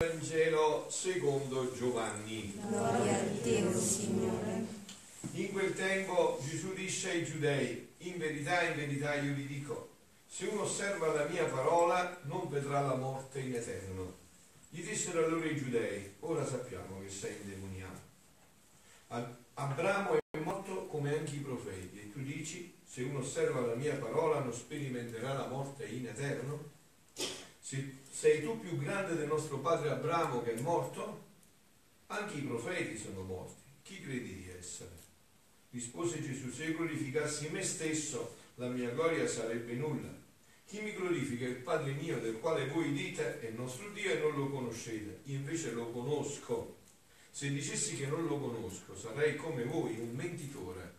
Vangelo secondo Giovanni. Gloria a te, Signore. In quel tempo Gesù disse ai giudei, in verità, in verità io vi dico, se uno osserva la mia parola non vedrà la morte in eterno. Gli dissero allora i giudei, ora sappiamo che sei indemoniato. Abramo è morto come anche i profeti e tu dici, se uno osserva la mia parola non sperimenterà la morte in eterno? Sei tu più grande del nostro padre Abramo che è morto? Anche i profeti sono morti. Chi credi di essere? Rispose Gesù, se io glorificassi me stesso, la mia gloria sarebbe nulla. Chi mi glorifica è il Padre mio, del quale voi dite è nostro Dio e non lo conoscete. Io invece lo conosco. Se dicessi che non lo conosco, sarei come voi, un mentitore.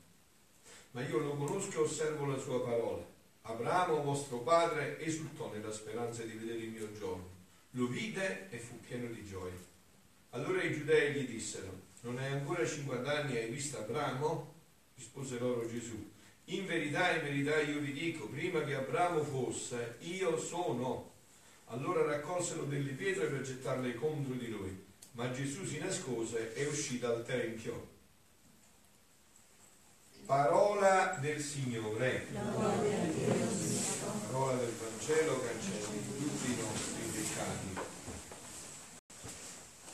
Ma io lo conosco e osservo la sua parola. Abramo, vostro padre, esultò nella speranza di vedere il mio giorno. Lo vide e fu pieno di gioia. Allora i giudei gli dissero, non hai ancora 50 anni e hai visto Abramo? Rispose loro Gesù, in verità, in verità io vi dico, prima che Abramo fosse, io sono. Allora raccolsero delle pietre per gettarle contro di lui, ma Gesù si nascose e uscì dal Tempio Parola del Signore. Parola del Vangelo cancelli tutti i nostri peccati.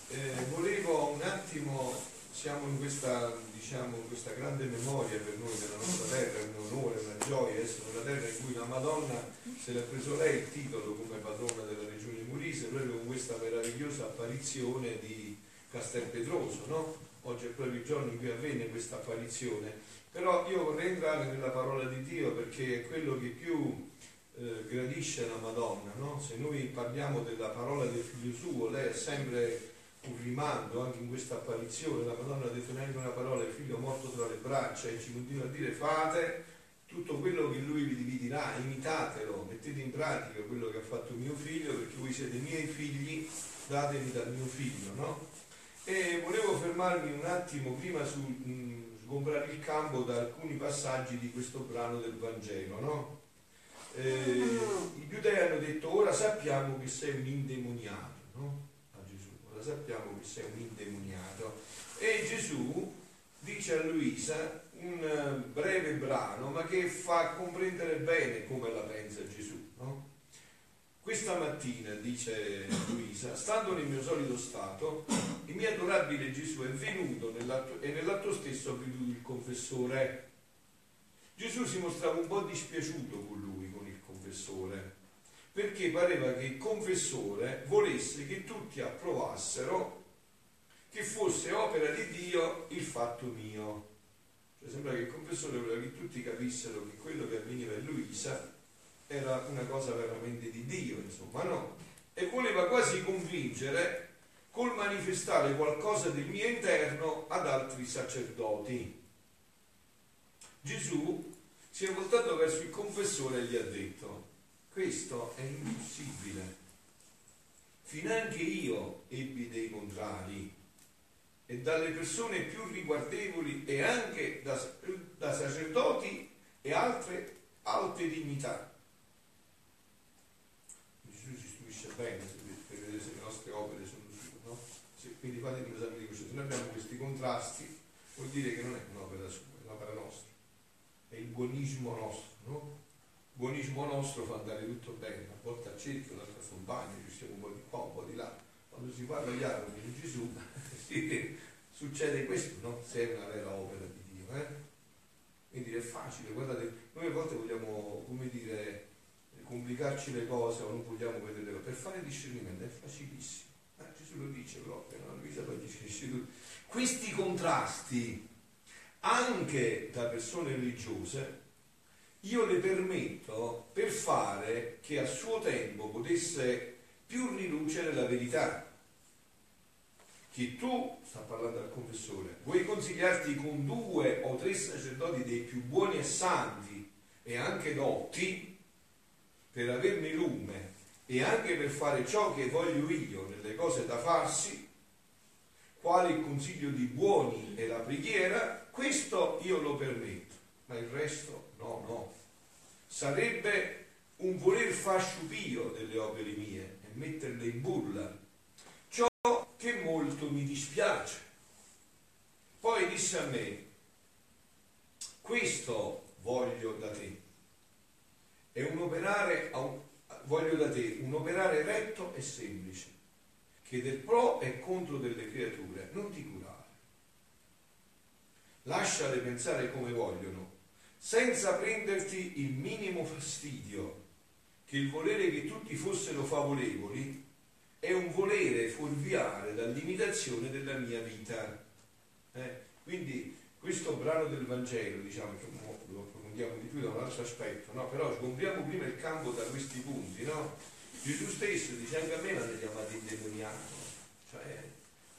Eh, volevo un attimo, siamo in questa, diciamo, in questa grande memoria per noi della nostra terra, un onore, una gioia essere una terra in cui la Madonna se l'ha preso lei il titolo come padrona della regione Molise, proprio con questa meravigliosa apparizione di Castelpetroso, no? Oggi è proprio il giorno in cui avvenne questa apparizione però io vorrei entrare nella parola di Dio perché è quello che più eh, gradisce la Madonna, no? Se noi parliamo della parola del figlio suo, lei è sempre un rimando anche in questa apparizione, la Madonna ha detto neanche una parola, il figlio morto tra le braccia e ci continua a dire fate tutto quello che lui vi dirà, imitatelo, mettete in pratica quello che ha fatto mio figlio perché voi siete miei figli, datemi dal mio figlio, no? E volevo fermarmi un attimo prima su... Mh, sgombrare il campo da alcuni passaggi di questo brano del Vangelo, no? Eh, I giudei hanno detto ora sappiamo che sei un indemoniato, no? A Gesù, ora sappiamo che sei un indemoniato. E Gesù dice a Luisa un breve brano, ma che fa comprendere bene come la pensa Gesù, no? Questa mattina, dice Luisa, stando nel mio solito stato, il mio adorabile Gesù è venuto nell'atto, e nell'atto stesso ha veduto il confessore. Gesù si mostrava un po' dispiaciuto con lui, con il confessore, perché pareva che il confessore volesse che tutti approvassero che fosse opera di Dio il fatto mio. Cioè sembra che il confessore voleva che tutti capissero che quello che avveniva in Luisa era una cosa veramente di Dio, insomma, no? E voleva quasi convincere col manifestare qualcosa del mio interno ad altri sacerdoti. Gesù si è voltato verso il confessore e gli ha detto, questo è impossibile. Finanche io ebbi dei contrari e dalle persone più riguardevoli e anche da, da sacerdoti e altre alte dignità bene per vedere se le nostre opere sono no? Quindi fate un esame di coscienza. Noi abbiamo questi contrasti, vuol dire che non è un'opera sua, è un'opera nostra, è il buonismo nostro, no? Il buonismo nostro fa andare tutto bene, a volte a cerchio, un'altra spontanea, ci stiamo un po' di qua, un po' di là. Quando si parla gli armi di Gesù, succede questo, no? Se è una vera opera di Dio, eh? Quindi è facile, guardate, noi a volte vogliamo, come dire, complicarci le cose o non vogliamo vedere le cose, per fare discernimento è facilissimo. Eh, Gesù lo dice proprio, no? Luisa poi dice tutto. Questi contrasti, anche da persone religiose, io le permetto per fare che a suo tempo potesse più rilucere la verità. Che tu, sta parlando al confessore, vuoi consigliarti con due o tre sacerdoti dei più buoni e santi e anche dotti, per avermi lume e anche per fare ciò che voglio io nelle cose da farsi, quale il consiglio di buoni e la preghiera, questo io lo permetto, ma il resto no, no. Sarebbe un voler far sciupio delle opere mie e metterle in bulla. Ciò che molto mi dispiace. Poi disse a me, questo voglio da te, è un operare, voglio da te, un operare retto e semplice, che del pro e contro delle creature non ti curare. Lasciale pensare come vogliono, senza prenderti il minimo fastidio, che il volere che tutti fossero favorevoli è un volere fuorviare dall'imitazione della mia vita. Eh? Quindi questo brano del Vangelo, diciamo che lo approfondiamo di più da un altro aspetto, no? però sgombriamo prima il campo da questi punti. No? Gesù stesso dice anche a me l'hanno chiamato indemoniato, cioè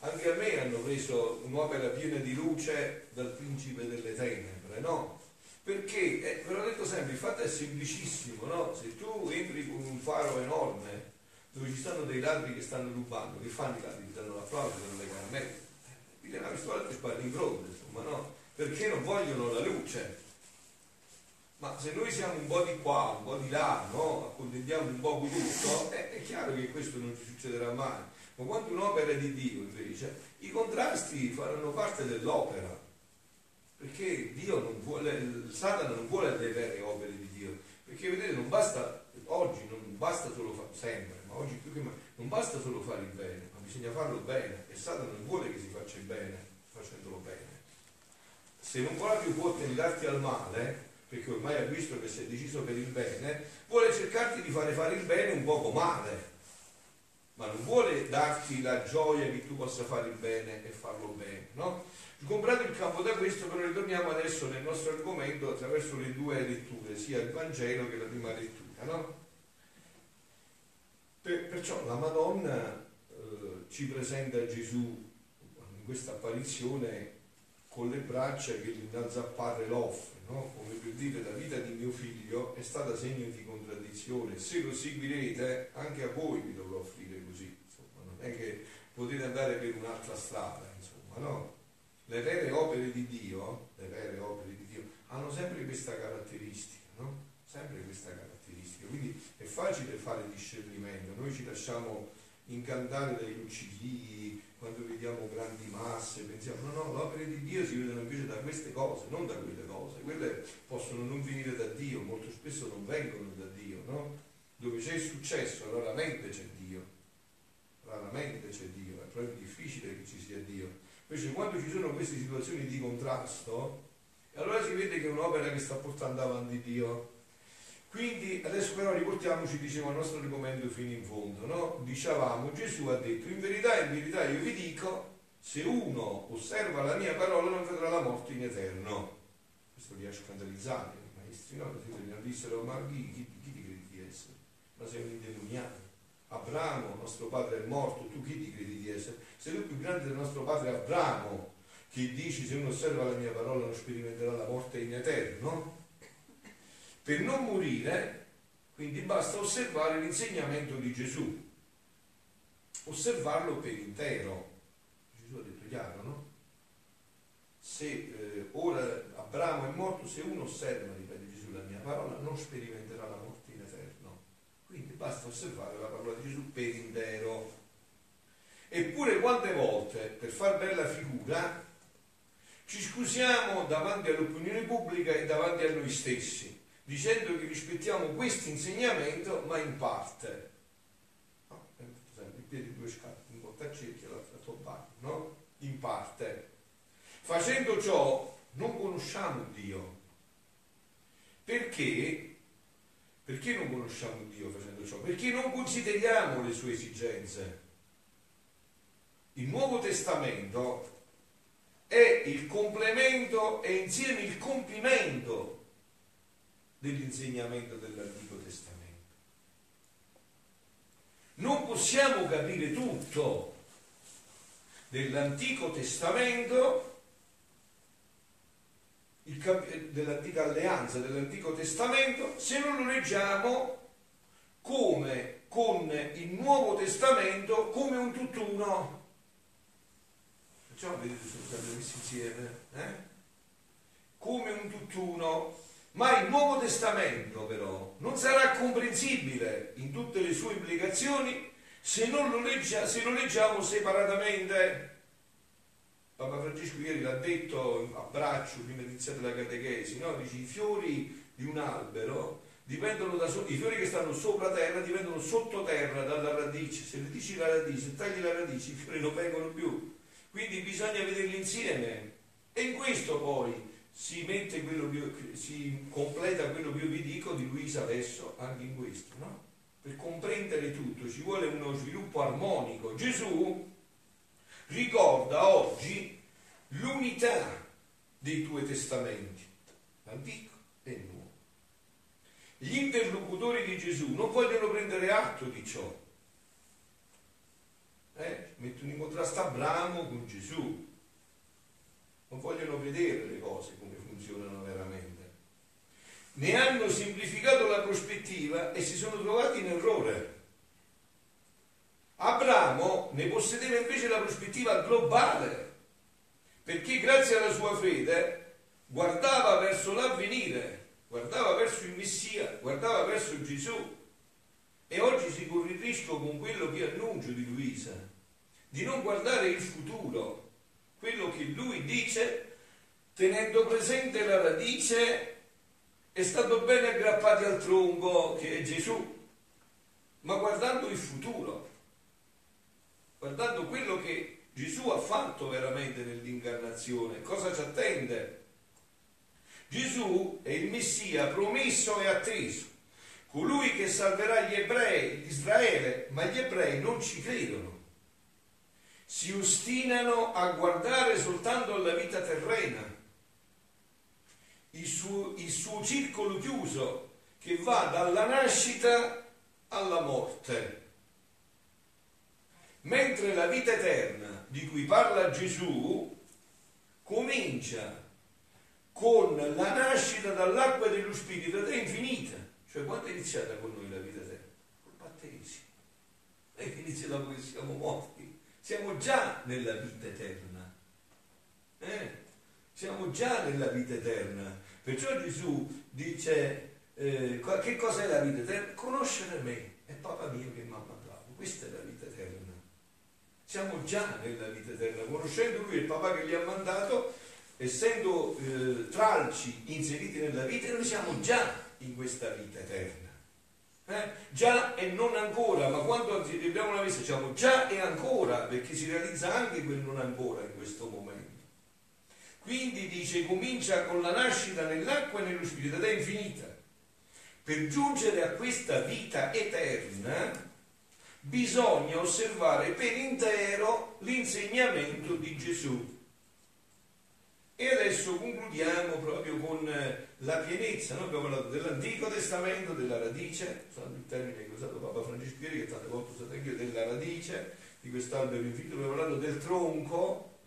anche a me hanno preso un'opera piena di luce dal principe delle tenebre, no? Perché, eh, ve l'ho detto sempre, il fatto è semplicissimo, no? Se tu entri con un faro enorme dove ci stanno dei ladri che stanno rubando, che fanno i ladri? Ti danno l'applauso, ti danno le caramelle, piglia una pistola e spari in fronte, insomma, no? Perché non vogliono la luce. Ma se noi siamo un po' di qua, un po' di là, no? Accontentiamo un po' di tutto, eh, è chiaro che questo non ci succederà mai. Ma quando un'opera è di Dio, invece, i contrasti faranno parte dell'opera. Perché Dio non vuole, Satana non vuole le vere opere di Dio. Perché vedete, non basta, oggi non basta solo fare, sempre, ma oggi più che mai, non basta solo fare il bene, ma bisogna farlo bene. E Satana non vuole che si faccia il bene facendolo bene. Se non proprio può tentarti al male, perché ormai ha visto che si è deciso per il bene, vuole cercarti di fare fare il bene un poco male ma non vuole darti la gioia che tu possa fare il bene e farlo bene, no? Comprato il campo da questo, però ritorniamo adesso nel nostro argomento attraverso le due letture, sia il Vangelo che la prima lettura, no? Per, perciò la Madonna eh, ci presenta Gesù in questa apparizione con le braccia che gli innalza a padre l'offre, no? come per dire la vita di mio figlio è stata segno di contraddizione, se lo seguirete anche a voi vi dovrò offrire così, insomma, non è che potete andare per un'altra strada, insomma, no? Le vere opere di Dio, le vere opere di Dio hanno sempre questa caratteristica, no? Sempre questa caratteristica, quindi è facile fare discernimento, noi ci lasciamo incantare dai luccichii, quando vediamo grandi masse, pensiamo no, no, le opere di Dio si vedono invece da queste cose, non da quelle cose. Quelle possono non venire da Dio, molto spesso non vengono da Dio, no? Dove c'è il successo, raramente c'è Dio. Raramente c'è Dio, è proprio difficile che ci sia Dio. Invece quando ci sono queste situazioni di contrasto, allora si vede che è un'opera che sta portando avanti Dio quindi adesso però riportiamoci, diciamo, al nostro argomento fino in fondo, no? Dicevamo, Gesù ha detto, in verità, in verità io vi dico, se uno osserva la mia parola non vedrà la morte in eterno. Questo li ha scandalizzati i maestri, no? Gli dissero, ma chi, chi, chi ti credi di essere? Ma sei un indemoniato. Abramo, nostro padre è morto, tu chi ti credi di essere? Sei tu più grande del nostro padre Abramo, che dici se uno osserva la mia parola non sperimenterà la morte in eterno? Per non morire, quindi basta osservare l'insegnamento di Gesù, osservarlo per intero. Gesù ha detto chiaro, no? Se eh, ora Abramo è morto, se uno osserva, ripete Gesù, la mia parola, non sperimenterà la morte in eterno. Quindi basta osservare la parola di Gesù per intero. Eppure quante volte, per far bella figura, ci scusiamo davanti all'opinione pubblica e davanti a noi stessi dicendo che rispettiamo questo insegnamento, ma in parte. No? Il piede due scarpe, un po' a cerchio, l'altro tombare, no? In parte. Facendo ciò non conosciamo Dio. Perché? Perché non conosciamo Dio facendo ciò? Perché non consideriamo le sue esigenze. Il Nuovo Testamento è il complemento e insieme il compimento dell'insegnamento dell'Antico Testamento. Non possiamo capire tutto dell'Antico Testamento, dell'antica alleanza, dell'Antico Testamento, se non lo leggiamo come con il Nuovo Testamento come un tutt'uno. Facciamo vedere se sono messi insieme. Eh? Come un tutt'uno. Ma il Nuovo Testamento però non sarà comprensibile in tutte le sue implicazioni Se, non lo, leggia, se lo leggiamo separatamente, Papa Francesco ieri l'ha detto a braccio prima di iniziare la catechesi, no? Dice, i fiori di un albero dipendono da so- i fiori che stanno sopra terra dipendono sottoterra dalla radice. Se le dici la radice, tagli la radice, i fiori non vengono più. Quindi bisogna vederli insieme. E in questo poi si che si completa quello che io vi dico di Luisa adesso, anche in questo, no? Per comprendere tutto ci vuole uno sviluppo armonico. Gesù ricorda oggi l'unità dei due testamenti, l'antico e il nuovo. Gli interlocutori di Gesù non vogliono prendere atto di ciò. Eh? Mettono in contrasto Abramo con Gesù. Non vogliono vedere le cose come funzionano veramente. Ne hanno semplificato la prospettiva e si sono trovati in errore. Abramo ne possedeva invece la prospettiva globale, perché grazie alla sua fede guardava verso l'avvenire guardava verso il Messia, guardava verso Gesù. E oggi si corre il rischio con quello che annuncio di Luisa, di non guardare il futuro, quello che lui dice, tenendo presente la radice, è stato bene aggrappati al tronco che è Gesù, ma guardando il futuro, guardando quello che Gesù ha fatto veramente nell'incarnazione, cosa ci attende? Gesù è il Messia promesso e atteso, colui che salverà gli ebrei, Israele, ma gli ebrei non ci credono. Si ostinano a guardare soltanto alla vita terrena, il suo, il suo circolo chiuso che va dalla nascita alla morte. Mentre la vita eterna di cui parla Gesù comincia con la nascita dall'acqua dello Spirito ed è infinita. Cioè quando è iniziata con noi la vita eterna? Col battesimo. E inizia dopo che siamo morti. Siamo già nella vita eterna. Eh? Siamo già nella vita eterna. Perciò Gesù dice, eh, che cos'è la vita eterna? Conoscere me. È papà mio che mi ha mandato. Questa è la vita eterna. Siamo già nella vita eterna. Conoscendo lui, il papà che gli ha mandato, essendo eh, tralci inseriti nella vita, noi siamo già in questa vita eterna. Eh? Già e non ancora, ma quando abbiamo una messa diciamo già e ancora, perché si realizza anche quel non ancora in questo momento. Quindi dice comincia con la nascita nell'acqua e nello spirito ed è infinita. Per giungere a questa vita eterna bisogna osservare per intero l'insegnamento di Gesù e adesso concludiamo proprio con eh, la pienezza. Noi abbiamo parlato dell'Antico Testamento, della radice, il termine che ha usato Papa Francesco Ieri, che tante volte ho usato anche io, della radice di quest'albero infinito. Abbiamo parlato del tronco,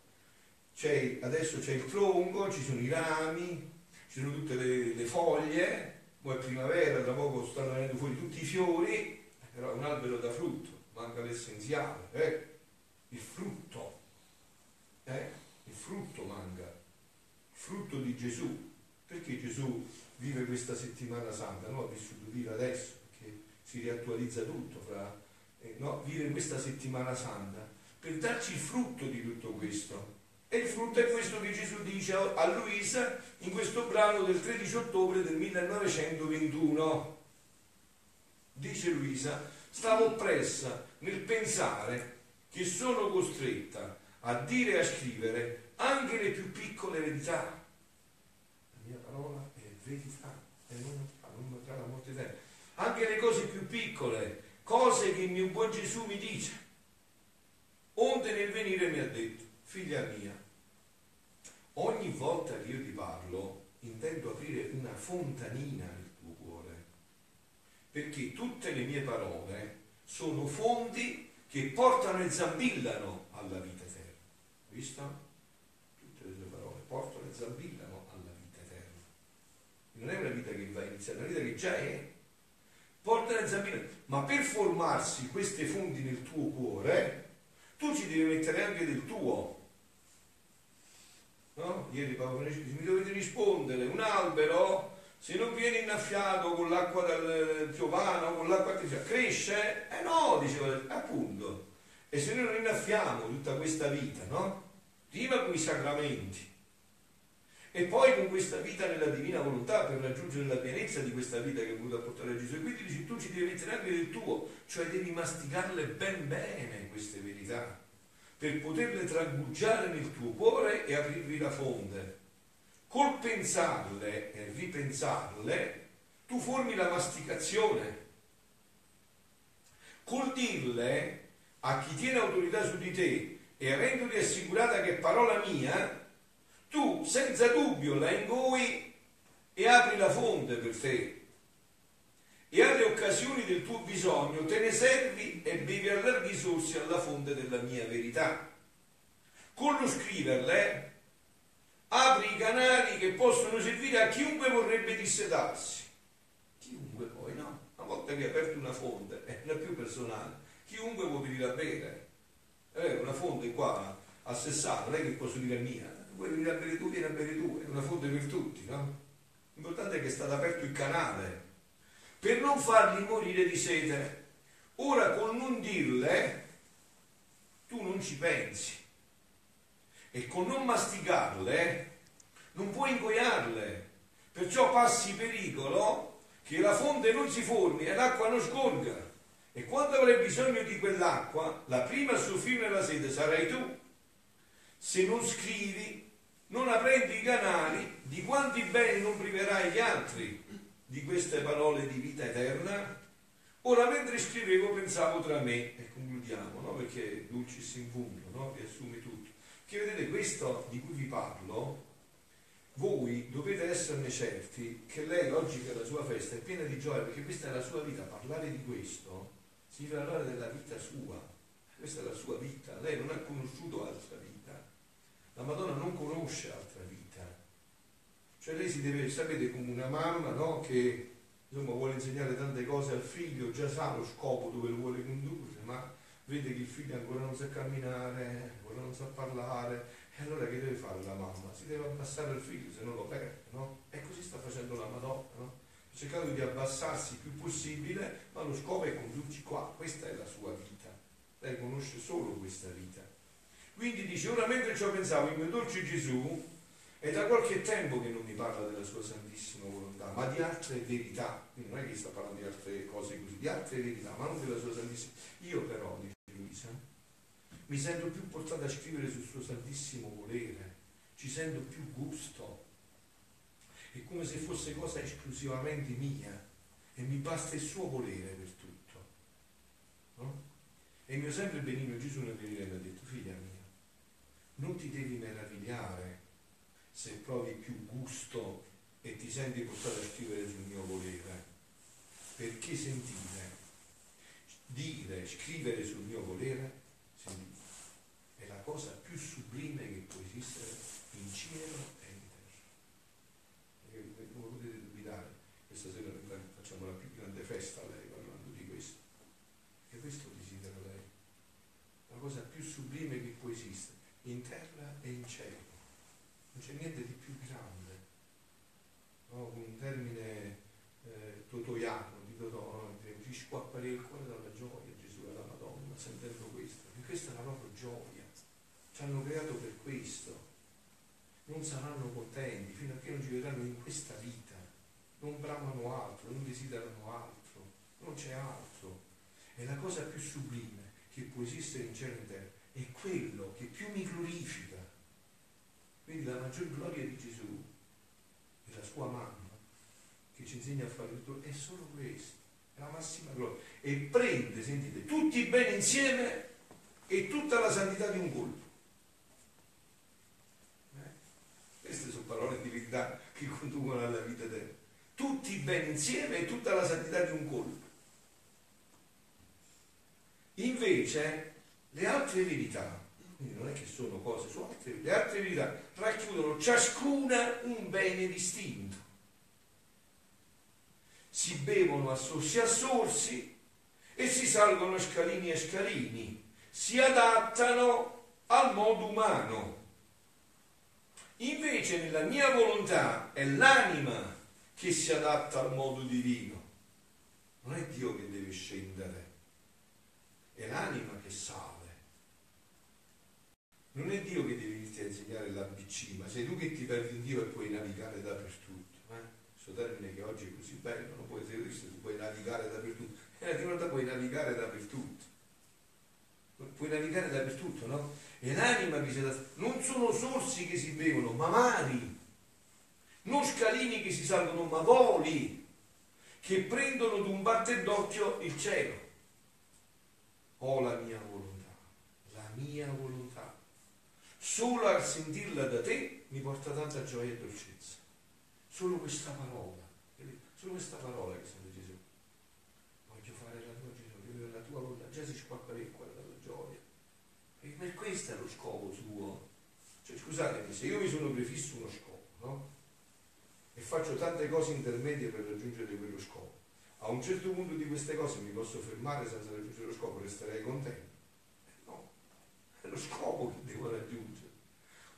adesso c'è il tronco, ci sono i rami, ci sono tutte le, le foglie, poi è primavera, tra poco stanno venendo fuori tutti i fiori, però è un albero da frutto, manca l'essenziale, eh? il frutto, eh? il frutto manca frutto di Gesù. Perché Gesù vive questa settimana santa? No? Ha vissuto vive adesso, perché si riattualizza tutto, fra, eh, no? vive questa settimana santa per darci il frutto di tutto questo. E il frutto è questo che Gesù dice a Luisa in questo brano del 13 ottobre del 1921. Dice Luisa, stavo oppressa nel pensare che sono costretta a dire e a scrivere anche le più piccole verità. Verità e non, non metterà la morte eterna. Anche le cose più piccole, cose che il mio buon Gesù mi dice. Onde nel venire mi ha detto, figlia mia, ogni volta che io ti parlo intendo aprire una fontanina nel tuo cuore, perché tutte le mie parole sono fonti che portano e zambillano alla vita eterna. Visto? portano e zambillano alla vita eterna. Non è una vita che va iniziata, è una vita che già è. Portano e zambillano. Ma per formarsi queste fonti nel tuo cuore, tu ci devi mettere anche del tuo. No? Ieri Paolo Francesco mi dovete rispondere, un albero se non viene innaffiato con l'acqua del piovano, con l'acqua artificiale, cresce? Eh no, diceva, appunto. E se noi non innaffiamo tutta questa vita, no? Prima con i sacramenti e poi con questa vita nella divina volontà per raggiungere la pienezza di questa vita che è voluta portare a Gesù. E quindi dici, tu ci devi mettere anche del tuo, cioè devi masticarle ben bene queste verità per poterle traguggiare nel tuo cuore e aprirvi la fonte. Col pensarle e ripensarle, tu formi la masticazione. Col dirle a chi tiene autorità su di te e avendoti assicurata che parola mia, tu senza dubbio la ingoi e apri la fonte per te. E alle occasioni del tuo bisogno te ne servi e bevi a larghi sorsi alla fonte della mia verità. Con lo scriverle apri i canali che possono servire a chiunque vorrebbe dissetarsi. Chiunque poi, no? Una volta che hai aperto una fonte, è è più personale, chiunque può venire a bere. È una fonte qua a Sessano, non è che posso dire mia, vuoi venire a bere tu, vieni a bere tu, è una fonte per tutti, no? L'importante è che è stato aperto il canale per non farli morire di sete. Ora con non dirle, tu non ci pensi e con non masticarle non puoi ingoiarle, perciò passi pericolo che la fonte non si formi e l'acqua non scorga. E quando avrai bisogno di quell'acqua, la prima a soffrire la sete sarai tu. Se non scrivi, non aprendo i canali di quanti beni non priverai gli altri di queste parole di vita eterna? Ora mentre scrivevo pensavo tra me, e concludiamo, no? perché dulcis in punto, no? riassumi tutto, che vedete questo di cui vi parlo, voi dovete esserne certi che lei oggi per la sua festa è piena di gioia, perché questa è la sua vita, parlare di questo significa parlare della vita sua, questa è la sua vita, lei non ha conosciuto altra vita la Madonna non conosce altra vita. Cioè lei si deve, sapere come una mamma no? che insomma, vuole insegnare tante cose al figlio, già sa lo scopo dove lo vuole condurre, ma vede che il figlio ancora non sa camminare, ancora non sa parlare, e allora che deve fare la mamma? Si deve abbassare il figlio, se no lo perde, no? E così sta facendo la Madonna, no? Ha cercato di abbassarsi il più possibile, ma lo scopo è condurci qua, questa è la sua vita. Lei conosce solo questa vita. Quindi dice, ora mentre ciò pensavo, il mio dolce Gesù è da qualche tempo che non mi parla della sua santissima volontà, ma di altre verità. Quindi non è che sta parlando di altre cose così, di altre verità, ma non della sua santissima. Io però, dice Luisa, mi sento più portata a scrivere sul suo santissimo volere, ci sento più gusto. È come se fosse cosa esclusivamente mia e mi basta il suo volere per tutto. No? E il mio sempre benigno Gesù nel ha detto, figlia mia, non ti devi meravigliare se provi più gusto e ti senti portato a scrivere sul mio volere, perché sentire, dire, scrivere sul mio volere, è la cosa più sublime che può esistere in cielo e in terra. Come potete dubitare, questa sera facciamo la più grande festa a lei parlando di questo. E questo desidera lei, la cosa più sublime che può esistere in terra e in cielo. Non c'è niente di più grande. No, un termine eh, totoiano, di Totò, ci squapparia il cuore dalla gioia Gesù e la Madonna sentendo questo. E questa è la loro gioia. Ci hanno creato per questo. Non saranno contenti fino a che non ci vedranno in questa vita. Non bramano altro, non desiderano altro. Non c'è altro. È la cosa più sublime che può esistere in cielo e in terra è quello che più mi glorifica. Quindi la maggior gloria di Gesù è la sua mamma che ci insegna a fare tutto, è solo questo, è la massima gloria. E prende, sentite, tutti i beni insieme e tutta la santità di un colpo. Eh? Queste sono parole di verità che conducono alla vita eterna. Tutti i beni insieme e tutta la santità di un colpo. Invece le altre verità, quindi non è che sono cose, sono altre, le altre verità racchiudono ciascuna un bene distinto. Si bevono a sorsi a sorsi e si salgono a scalini a scalini, si adattano al modo umano. Invece nella mia volontà è l'anima che si adatta al modo divino. Non è Dio che deve scendere, è l'anima che sale. Non è Dio che devi iniziare a insegnare l'ABC, ma sei tu che ti perdi in Dio e puoi navigare dappertutto. Eh? Questo termine che oggi è così bello, non puoi essere visto, tu puoi navigare dappertutto. E in realtà puoi navigare dappertutto. Puoi navigare dappertutto, no? E l'anima si dà... Non sono sorsi che si bevono, ma mari. Non scalini che si salgono, ma voli. Che prendono d'un batter d'occhio il cielo. Ho la mia volontà, la mia volontà. Solo al sentirla da te mi porta tanta gioia e dolcezza. Solo questa parola, solo questa parola che sente Gesù. Voglio fare la tua Gesù, vivere la tua volontà. Già si squacca il cuore dalla gioia. E per questo è lo scopo suo. Cioè, scusatemi, se io mi sono prefisso uno scopo, no? E faccio tante cose intermedie per raggiungere quello scopo a un certo punto di queste cose mi posso fermare senza raggiungere lo scopo, resterei contento. No, è lo scopo che devo raggiungere.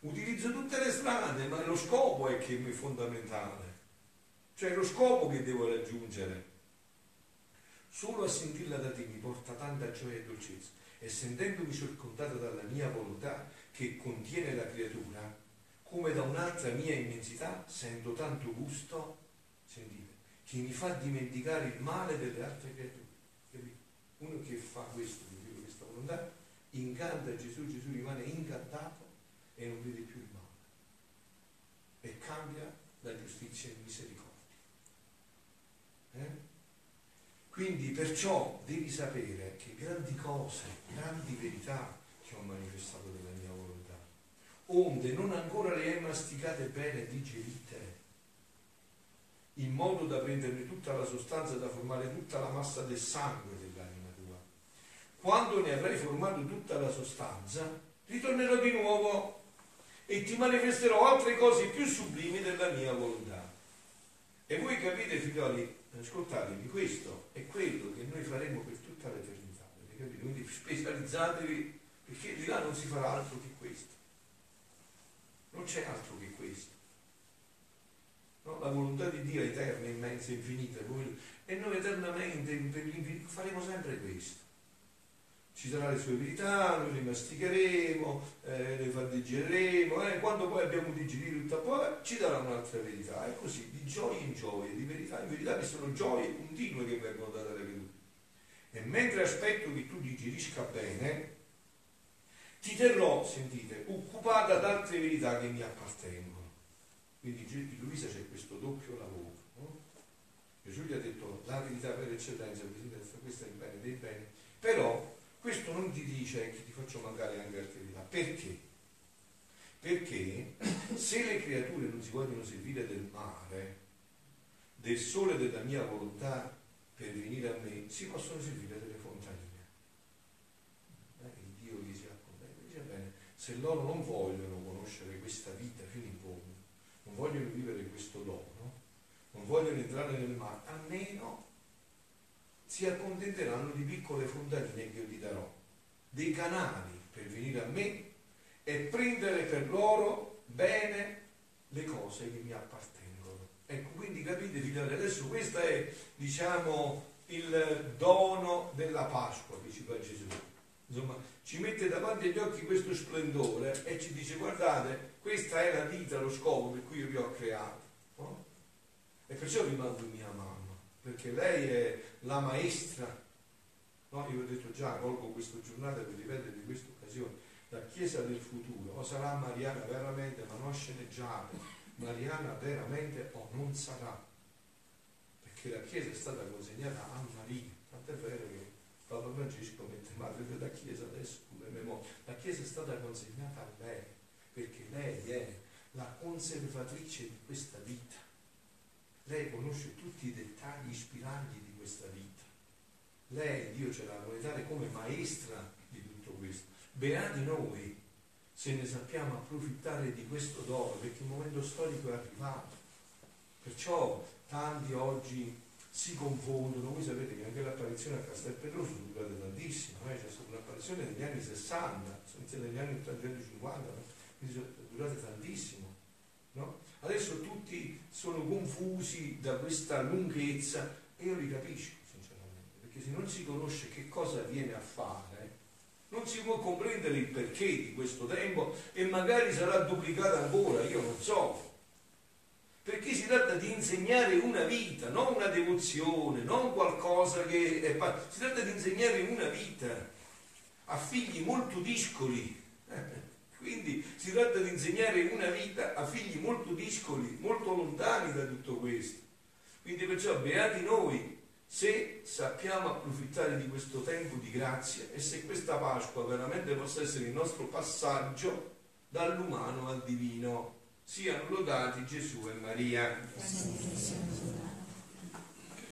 Utilizzo tutte le strade, ma lo scopo è che è fondamentale. Cioè lo scopo che devo raggiungere. Solo a sentirla da te mi porta tanta gioia e dolcezza. E sentendomi circondata dalla mia volontà che contiene la creatura, come da un'altra mia immensità, sento tanto gusto, sentite, che mi fa dimenticare il male delle altre creature. Uno che fa questo, questa volontà, incanta Gesù, Gesù rimane incantato e non vede più il male. E cambia la giustizia in misericordia. Eh? Quindi perciò devi sapere che grandi cose, grandi verità che ho manifestato della mia volontà, onde non ancora le hai masticate bene e digerite in modo da prenderne tutta la sostanza da formare tutta la massa del sangue dell'anima tua. Quando ne avrai formato tutta la sostanza, ritornerò di nuovo e ti manifesterò altre cose più sublimi della mia volontà. E voi capite, figlioli, ascoltatevi, questo è quello che noi faremo per tutta l'eternità. Quindi specializzatevi perché di là non si farà altro che questo. Non c'è altro che questo. No? La volontà di Dio è eterna, immensa, infinita, e noi eternamente faremo sempre questo. Ci saranno le sue verità, noi le masticheremo, eh, le faddiggeremo, eh, quando poi abbiamo digerito tutta poi ci darà un'altra verità, e così, di gioia in gioia, di verità in verità, che sono gioie continue che vengono date alle vedute. E mentre aspetto che tu digerisca bene, ti terrò, sentite, occupata ad altre verità che mi appartengono. Quindi in Luisa c'è questo doppio lavoro. No? Gesù gli ha detto la verità per eccellenza, questo è il bene dei beni, però questo non ti dice che ti faccio mancare anche verità. Perché? Perché se le creature non si vogliono servire del mare, del sole della mia volontà per venire a me, si possono servire delle fontanine. Eh, il Dio gli si accontenta. Dice bene, se loro non vogliono conoscere questa vita fino in fondo, non vogliono vivere questo dono, non vogliono entrare nel mare, almeno si accontenteranno di piccole fontanine che io ti darò, dei canali per venire a me e prendere per loro bene le cose che mi appartengono. Ecco, quindi capite, figlioli, adesso questo è, diciamo, il dono della Pasqua che ci fa Gesù. Insomma, ci mette davanti agli occhi questo splendore e ci dice guardate, questa è la vita, lo scopo per cui io vi ho creato. No? E perciò vi mando mia mamma, perché lei è la maestra. No? Io ho detto già, colgo questa giornata per ripetere di questa occasione, la Chiesa del futuro, o sarà Mariana veramente, ma non sceneggiate, Mariana veramente o non sarà, perché la Chiesa è stata consegnata a Maria, tant'è vero che Papa Francesco mette madre della Chiesa adesso come memoria. La Chiesa è stata consegnata a lei, perché lei è la conservatrice di questa vita. Lei conosce tutti i dettagli ispiranti di questa vita. Lei, Dio ce la vuole dare come maestra di tutto questo. Beati noi se ne sappiamo approfittare di questo dono, perché il momento storico è arrivato. Perciò tanti oggi si confondono. Voi sapete che anche l'apparizione a Castel Pedroso è durata tantissimo, eh? c'è stata un'apparizione negli anni 60, sono iniziati negli anni 850, quindi sono durate tantissimo. No? Adesso tutti sono confusi da questa lunghezza e io li capisco sinceramente, perché se non si conosce che cosa viene a fare, non si può comprendere il perché di questo tempo e magari sarà duplicato ancora, io non so. Perché si tratta di insegnare una vita, non una devozione, non qualcosa che è... Si tratta di insegnare una vita a figli molto discoli. Quindi si tratta di insegnare una vita a figli molto discoli, molto lontani da tutto questo. Quindi perciò beati noi se sappiamo approfittare di questo tempo di grazia e se questa Pasqua veramente possa essere il nostro passaggio dall'umano al divino. Siano lodati Gesù e Maria.